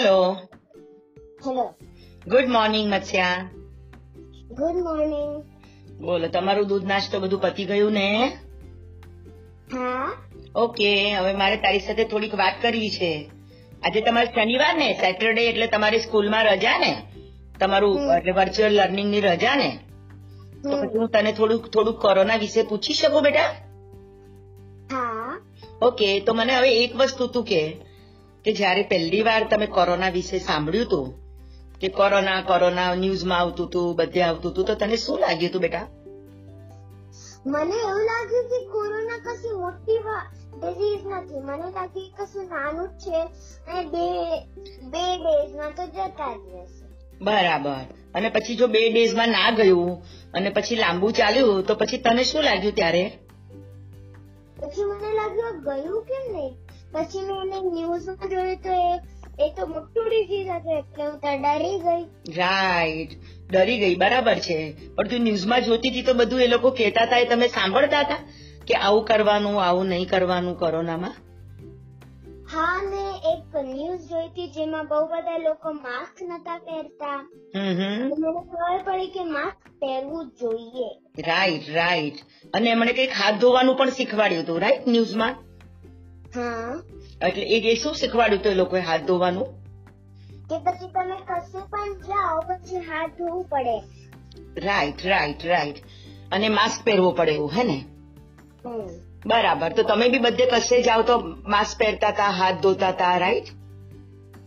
Hello hello good morning Matsya good morning બોલો તમારું દૂધ નાસ્તો બધું પતી ગયું ને? હા. ઓકે હવે મારે તારી સાથે થોડીક વાત કરવી છે. આજે તમારે શનિવાર ને સેટરડે એટલે તમારી સ્કૂલમાં રજા ને? તમારું એટલે વર્ચ્યુઅલ લર્નિંગની રજા ને? તો પછી હું તને થોડુંક થોડુંક કોરોના વિશે પૂછી શકું બેટા? હા. ઓકે તો મને હવે એક વસ્તુ તું કે કે જ્યારે પહેલી વાર તમે કોરોના વિશે સાંભળ્યું હતું કે કોરોના કોરોના ન્યૂઝમાં આવતું હતું બધે આવતું હતું તો તને શું લાગ્યું હતું બેટા? મને એવું લાગ્યું કે કોરોના કશી મોટી ડિઝીઝ નથી મને લાગ્યું કશું નાનું જ છે અને બે બે ડેઝમાં તો જતા જ રહેશે. બરાબર. અને પછી જો બે ડેઝમાં ના ગયું અને પછી લાંબુ ચાલ્યું તો પછી તને શું લાગ્યું ત્યારે? પછી મને લાગ્યું ગયું કેમ નહીં? પછી મેં એને ન્યૂઝમાં જોયું તો એ એ તો મોટું ડિસીઝ હતું એટલે હું તો ડરી ગઈ. રાઈટ ડરી ગઈ બરાબર છે. પણ તું ન્યૂઝમાં જોતી હતી તો બધું એ લોકો કહેતા હતા એ તમે સાંભળતા હતા કે આવું કરવાનું આવું નહીં કરવાનું કોરોનામાં? હા મેં એક ન્યૂઝ જોઈ હતી જેમાં બહુ બધા લોકો માસ્ક નતા પહેરતા. મને ખબર પડી કે માસ્ક પહેરવું જોઈએ. રાઈટ રાઈટ અને એમણે કંઈક હાથ ધોવાનું પણ શીખવાડ્યું હતું રાઈટ ન્યૂઝમાં? એટલે એ શું શીખવાડ્યું એ લોકોએ હાથ ધોવાનું? કે પછી તમે કશું પણ જાઓ પછી હાથ ધોવું પડે. રાઈટ રાઈટ રાઈટ અને માસ્ક પહેરવું પડે એવું હે ને? બરાબર. તો તમે બી બધે કશે જાઓ તો માસ્ક પહેરતા હતા હાથ ધોતા હતા રાઈટ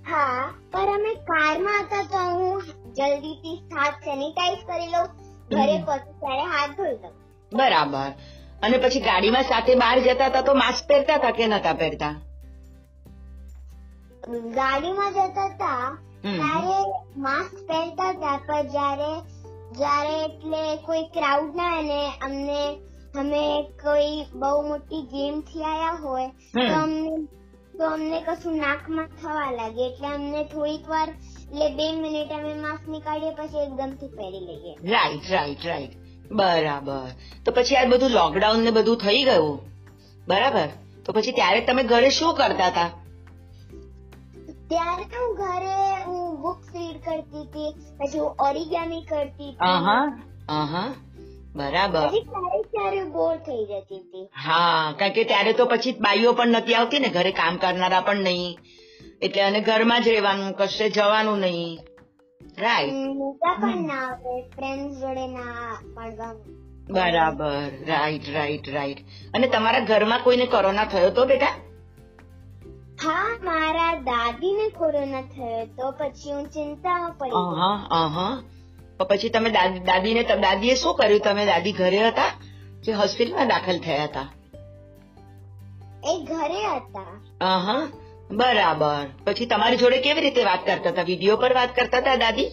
હા પણ અમે કારમાં હતા તો હું જલ્દીથી હાથ સેનિટાઈઝ કરી લઉં. ઘરે પછી ત્યારે હાથ ધોઈ લઉં. બરાબર. અને પછી ગાડીમાં સાથે બહાર જતા હતા તો માસ્ક પહેરતા હતા કે નતા પહેરતા? ગાડીમાં જતા હતા ત્યારે માસ્ક પહેરતા હતા પણ જ્યારે જ્યારે એટલે કોઈ ક્રાઉડ ના અને અમને અમે કોઈ બહુ મોટી ગેમથી આયા હોય તો અમને તો અમને કશું નાકમાં થવા લાગે એટલે અમને થોડીક વાર એટલે બે મિનિટ અમે માસ્ક નીકાળીએ પછી એકદમથી પહેરી લઈએ. રાઈટ રાઈટ રાઈટ બરાબર. તો પછી આ બધું લોકડાઉન ને બધું થઈ ગયું. બરાબર? તો પછી ત્યારે તમે ઘરે શું કરતા હતા? ત્યારે હું ઘરે હું બુક્સ રીડ કરતી હતી પછી હું ઓરિગામી કરતી હતી. આહા બરાબર. પછી ક્યારેક ક્યારેક બોર થઈ જતી હતી. હા કારણ કે ત્યારે તો પછી બાઈઓ પણ નથી આવતી ને ઘરે કામ કરનારા પણ નહીં. એટલે અને ઘરમાં જ રહેવાનું કશે જવાનું નહીં. રાઈટ મજા પણ ના આવે. ફ્રેન્ડ જોડે ના મળવાનું. બરાબર. રાઈટ રાઈટ રાઈટ અને તમારા ઘરમાં કોઈને કોરોના થયો તો બેટા? હા મારા દાદીને કોરોના થયો તો પછી હું ચિંતામાં પડી હા હા તો પછી તમે દાદી- દાદીને દાદીએ શું કર્યું? તમે દાદી ઘરે હતા કે હોસ્પિટલમાં દાખલ થયા હતા? એ ઘરે હતા. આહા બરાબર. પછી તમારી જોડે કેવી રીતે વાત કરતા હતા? વીડિયો પર વાત કરતા હતા દાદી?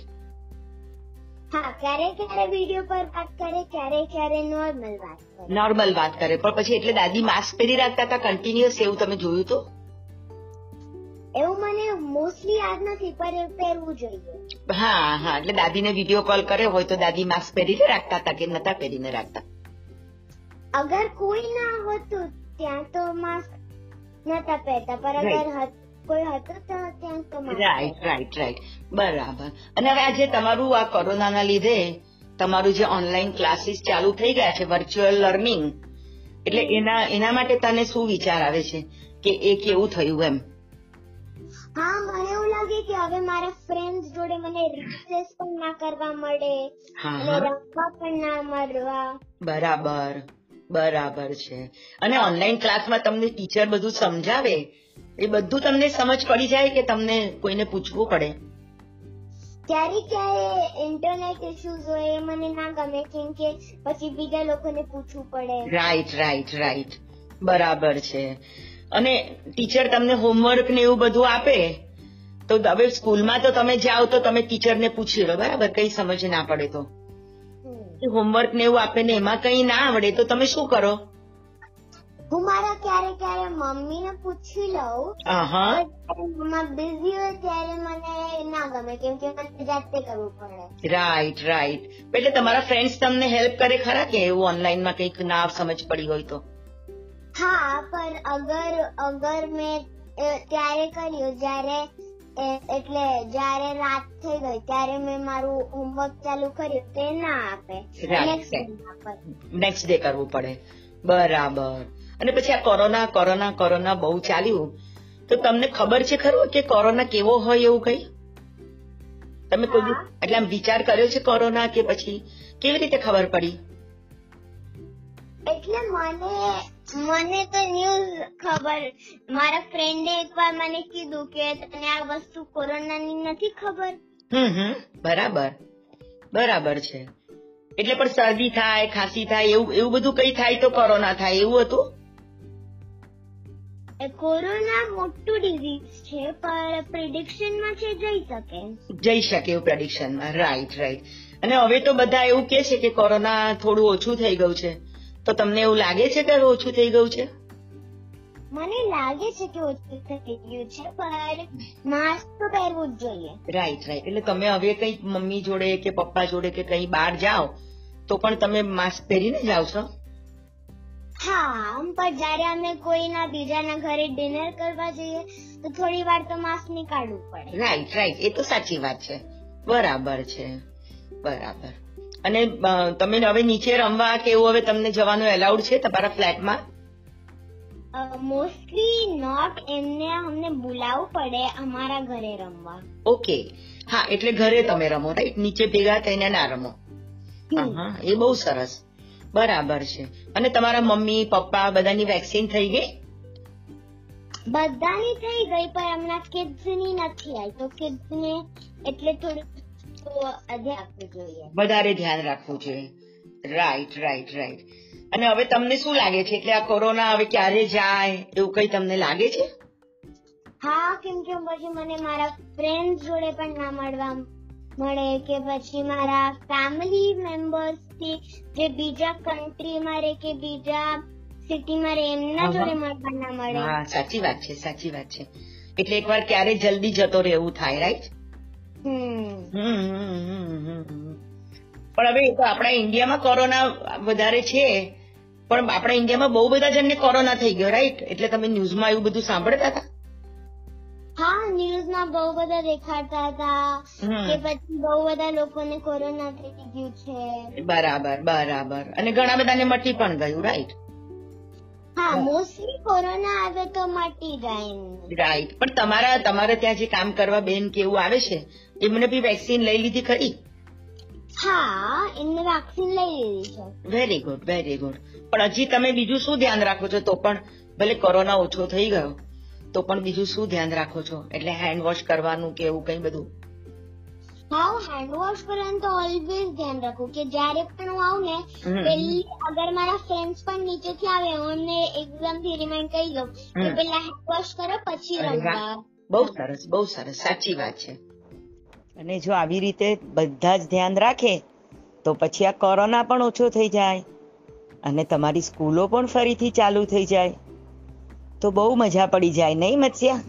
હા ક્યારે ક્યારે વીડિયો પર વાત કરે ક્યારે ક્યારે નોર્મલ વાત કરે. નોર્મલ વાત કરે. પણ પછી એટલે દાદી માસ્ક પહેરી રાખતા હતા કન્ટિન્યુઅસ એવું તમે જોયું તો? એવું મને મોસ્ટલી યાદ નથી પણ પહેરવું જોઈએ. હા હા એટલે દાદીને વીડિયો કોલ કર્યો હોય તો દાદી માસ્ક પહેરીને રાખતા હતા કે નતા પહેરીને રાખતા? અગર કોઈ ના હોતું ત્યાં તો માસ્ક નતા પહેરતા અગર કોઈ હતું તો ત્યાં રાઈટ રાઈટ રાઈટ બરાબર. અને હવે આજે તમારું આ કોરોનાના લીધે તમારું જે ઓનલાઈન ક્લાસીસ ચાલુ થઈ ગયા છે વર્ચ્યુઅલ લર્નિંગ એટલે એના એના માટે તને શું વિચાર આવે છે? કે એ કેવું થયું એમ? હા મને એવું લાગે કે હવે મારા ફ્રેન્ડ જોડે મને રિસેસ પણ ના કરવા મળે. રમવા પણ ના મળવા. બરાબર. બરાબર છે. અને ઓનલાઈન ક્લાસમાં તમને ટીચર બધું સમજાવે એ બધું તમને સમજ પડી જાય કે તમને કોઈને પૂછવું પડે. ક્યારે ક્યારે ઇન્ટરનેટ ઇશ્યુઝ હોય એ મને ના ગમે કેમ કે પછી બીજા લોકોને પૂછવું પડે. રાઈટ રાઈટ રાઈટ બરાબર છે. અને ટીચર તમને હોમવર્ક ને એવું બધું આપે તો હવે સ્કૂલમાં તો તમે જાઓ તો તમે ટીચરને પૂછી લો બરાબર? કઈ સમજ ના પડે તો. હોમવર્ક ને એવું આપે ને એમાં કઈ ના આવડે તો તમે શું કરો? હું મારા ક્યારે ક્યારે મમ્મીને પૂછી લઉં મમ્મા બિઝી હોય ત્યારે મને ના ગમે કેમ કે મને જાતે કરવું પડે. રાઈટ રાઈટ એટલે તમારા ફ્રેન્ડ્સ તમને હેલ્પ કરે ખરા કે એવું ઓનલાઈનમાં કંઈક ના સમજ પડી હોય તો? હા પણ અગર અગર મેં ત્યારે કર્યું જ્યારે એટલે જયારે રાત થઈ ગઈ ત્યારે મેં મારું હોમવર્ક ચાલુ કર્યું તે ના આપે. નેક્સ્ટ ડે કરવું પડે. બરાબર. અને પછી આ કોરોના કોરોના કોરોના બહુ ચાલ્યું. તો તમને ખબર છે ખરું કે કોરોના કેવો હોય એવું કઈ? તમે કોઈ એટલે આમ વિચાર કર્યો છે કોરોના કે પછી? કેવી રીતે ખબર પડી? એટલે મને મને તો ન્યૂઝ ખબર. મારા ફ્રેન્ડે એકવાર મને કીધું કે તને આ વસ્તુ કોરોનાની નથી ખબર? હમ હમ. બરાબર. બરાબર છે. એટલે પણ શરદી થાય ખાંસી થાય એવું એવું બધું કઈ થાય તો કોરોના થાય એવું હતું? કોરોના મોટું ડિઝીઝ છે પણ પ્રિડિક્શનમાં છે જઈ શકે. જઈ શકે એવું પ્રેડિક્શનમાં રાઈટ રાઈટ અને હવે તો બધા એવું કે છે કે કોરોના થોડું ઓછું થઈ ગયું છે. તો તમને એવું લાગે છે કે ઓછું થઈ ગયું છે? મને લાગે છે કે ઓછું થઈ ગયું છે પણ માસ્ક તો પહેરવું જ જોઈએ. રાઈટ રાઈટ એટલે તમે હવે કઈ મમ્મી જોડે કે પપ્પા જોડે કે કઈ બહાર જાઓ તો પણ તમે માસ્ક પહેરીને જાઓ છો? હા આમ પણ જ્યારે અમે કોઈના બીજાના ઘરે ડિનર કરવા જઈએ તો થોડી વાર તો માસ્ક નીકાળવું પડે. રાઈટ રાઈટ એ તો સાચી વાત છે. બરાબર છે. બરાબર. અને તમે હવે નીચે રમવા કે એવું હવે તમને જવાનું એલાઉડ છે તમારા ફ્લેટમાં? મોસ્ટલી નોટ એમને અમને બોલાવવું પડે અમારા ઘરે રમવા. ઓકે. હા એટલે ઘરે તમે રમો રાઈટ? નીચે ભેગા થઈને ના રમો. હા, એ બહુ સરસ. બરાબર છે. અને તમારા મમ્મી પપ્પા બધાની વેક્સિન થઈ ગઈ? બધાની થઈ ગઈ પણ હમણાં ની નથી આવી તો ને એટલે થોડું વધારે ધ્યાન રાખવું જોઈએ. રાઈટ રાઈટ રાઈટ અને હવે તમને શું લાગે છે? એટલે આ કોરોના હવે ક્યારે જાય? એવું કઈ તમને લાગે છે? હા કેમ કે પછી મને મારા ફ્રેન્ડ જોડે પણ ના મળવા મળે કે પછી મારા ફેમિલી મેમ્બર્સથી જે બીજા કન્ટ્રીમાં રહે કે બીજા સિટીમાં રહે એમના જોડે મળવા ના મળે. હા સાચી વાત છે સાચી વાત છે. એટલે એકવાર ક્યારે જલ્દી જતો રહેવું થાય રાઈટ પણ હવે એ તો આપણા ઇન્ડિયામાં કોરોના વધારે છે પણ આપણા ઇન્ડિયામાં બહુ બધા જણને કોરોના થઈ ગયો રાઈટ એટલે તમે ન્યૂઝમાં એવું બધું સાંભળતા હતા? હા ન્યૂઝમાં બહુ બધા દેખાડતા હતા કે પછી બહુ બધા લોકોને કોરોના થઈ ગયું છે. બરાબર બરાબર. અને ઘણા બધાને મટી પણ ગયું રાઈટ હા મોસ્ટલી કોરોના આવે તો મટી જાય રાઈટ પણ તમારા તમારે ત્યાં જે કામ કરવા બેન કે એવું આવે છે એમને બી વેક્સિન લઈ લીધી ખરી? હા એમને વેક્સિન લઈ લીધી છે. વેરી ગુડ વેરી ગુડ પણ હજી તમે બીજું શું ધ્યાન રાખો છો? તો પણ ભલે કોરોના ઓછો થઈ ગયો તો પણ બીજું શું ધ્યાન રાખો છો? એટલે હેન્ડ વોશ કરવાનું કે એવું કઈ બધું? હા હું હેન્ડ વોશ કરવાનું તો ઓલવેઝ ધ્યાન રાખું કે જ્યારે પણ હું આવું ને. પેલી અગર મારા ફ્રેન્ડ્સ પણ નીચેથી આવે હું એમને એકદમથી રિમાઇન્ડ કરી દઉં કે પેલા હેન્ડ વોશ કરો પછી રમવા બહુ સરસ બહુ સરસ. સાચી વાત છે. અને જો આવી રીતે બધા જ ધ્યાન રાખે તો પછી આ કોરોના પણ ઓછો થઈ જાય. અને તમારી સ્કૂલો પણ ફરીથી ચાલુ થઈ જાય. તો બહુ મજા પડી જાય નહીં મત્સ્યા?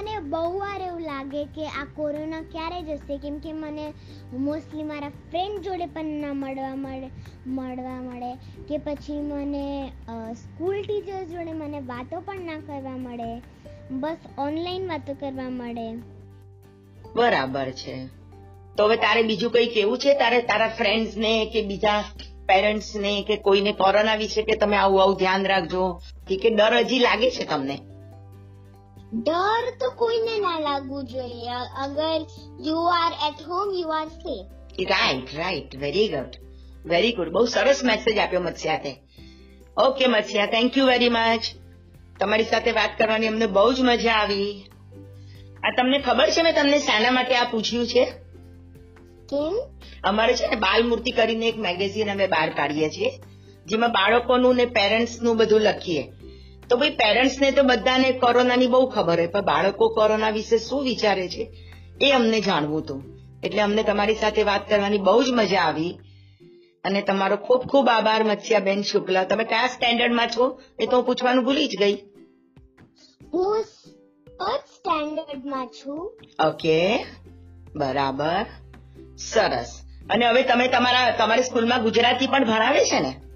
મને બહુ વાર એવું લાગે કે આ કોરોના ક્યારે જશે? કેમ કે મને મોસ્ટલી મારા ફ્રેન્ડ જોડે પણ ના મળવા મળે મળવા મળે. કે પછી મને સ્કૂલ ટીચર્સ જોડે મને વાતો પણ ના કરવા મળે. બસ ઓનલાઈન વાતો કરવા મળે. બરાબર છે. તો હવે તારે બીજું કઈ કેવું છે? તારે તારા ફ્રેન્ડ્સ ને કે બીજા પેરેન્ટ્સ ને કે કોઈને કોરોના વિશે કે તમે આવું આવું ધ્યાન રાખજો? કે ડર હજી લાગે છે તમને? ડર તો કોઈને ના લાગવું જોઈએ અગર you are at home you are safe right right very good very good બહુ સરસ મેસેજ આપ્યો મત્સ્યાતે okay Matsya thank you very much તમારી સાથે વાત કરવાની અમને બહુ જ મજા આવી. આ તમને ખબર છે મેં તમને શાના માટે આ પૂછ્યું છે? કેમ? અમારે છે ને બાલ મૂર્તિ કરીને એક મેગેઝિન અમે બહાર કાઢીએ છીએ જેમાં બાળકોનું ને પેરેન્ટ્સનું બધું લખીએ. તો ભાઈ પેરેન્ટ્સને તો બધાને કોરોનાની બહુ ખબર હોય પણ બાળકો કોરોના વિશે શું વિચારે છે એ અમને જાણવું હતું. એટલે અમને તમારી સાથે વાત કરવાની બહુ જ મજા આવી. અને તમારો ખૂબ ખૂબ આભાર મત્સ્યાબેન શુક્લા. તમે કયા સ્ટેન્ડર્ડમાં છો? એ તો હું પૂછવાનું ભૂલી જ ગઈ. હું ફર્સ્ટ સ્ટેન્ડર્ડમાં છું? ઓકે. બરાબર. સરસ. અને હવે તમે તમારા તમારી સ્કૂલમાં ગુજરાતી પણ ભણાવે છે ને?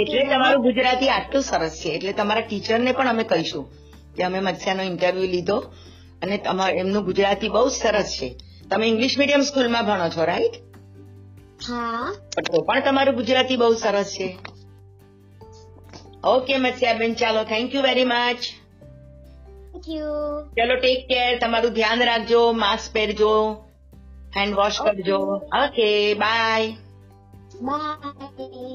એટલે તમારું ગુજરાતી આટલું સરસ છે. એટલે તમારા ટીચરને પણ અમે કહીશું કે અમે મત્સ્યાનો ઇન્ટરવ્યુ લીધો અને તમારું એમનું ગુજરાતી બહુ સરસ છે. તમે ઇંગ્લિશ મીડિયમ સ્કૂલમાં ભણો છો રાઈટ હા. તો પણ તમારું ગુજરાતી બહુ સરસ છે. ઓકે મત્સ્યાબેન ચાલો થેન્ક યુ વેરી મચ ચલો ટેક કેર તમારું ધ્યાન રાખજો માસ્ક પહેરજો હેન્ડ વોશ કરજો. Okay bye bye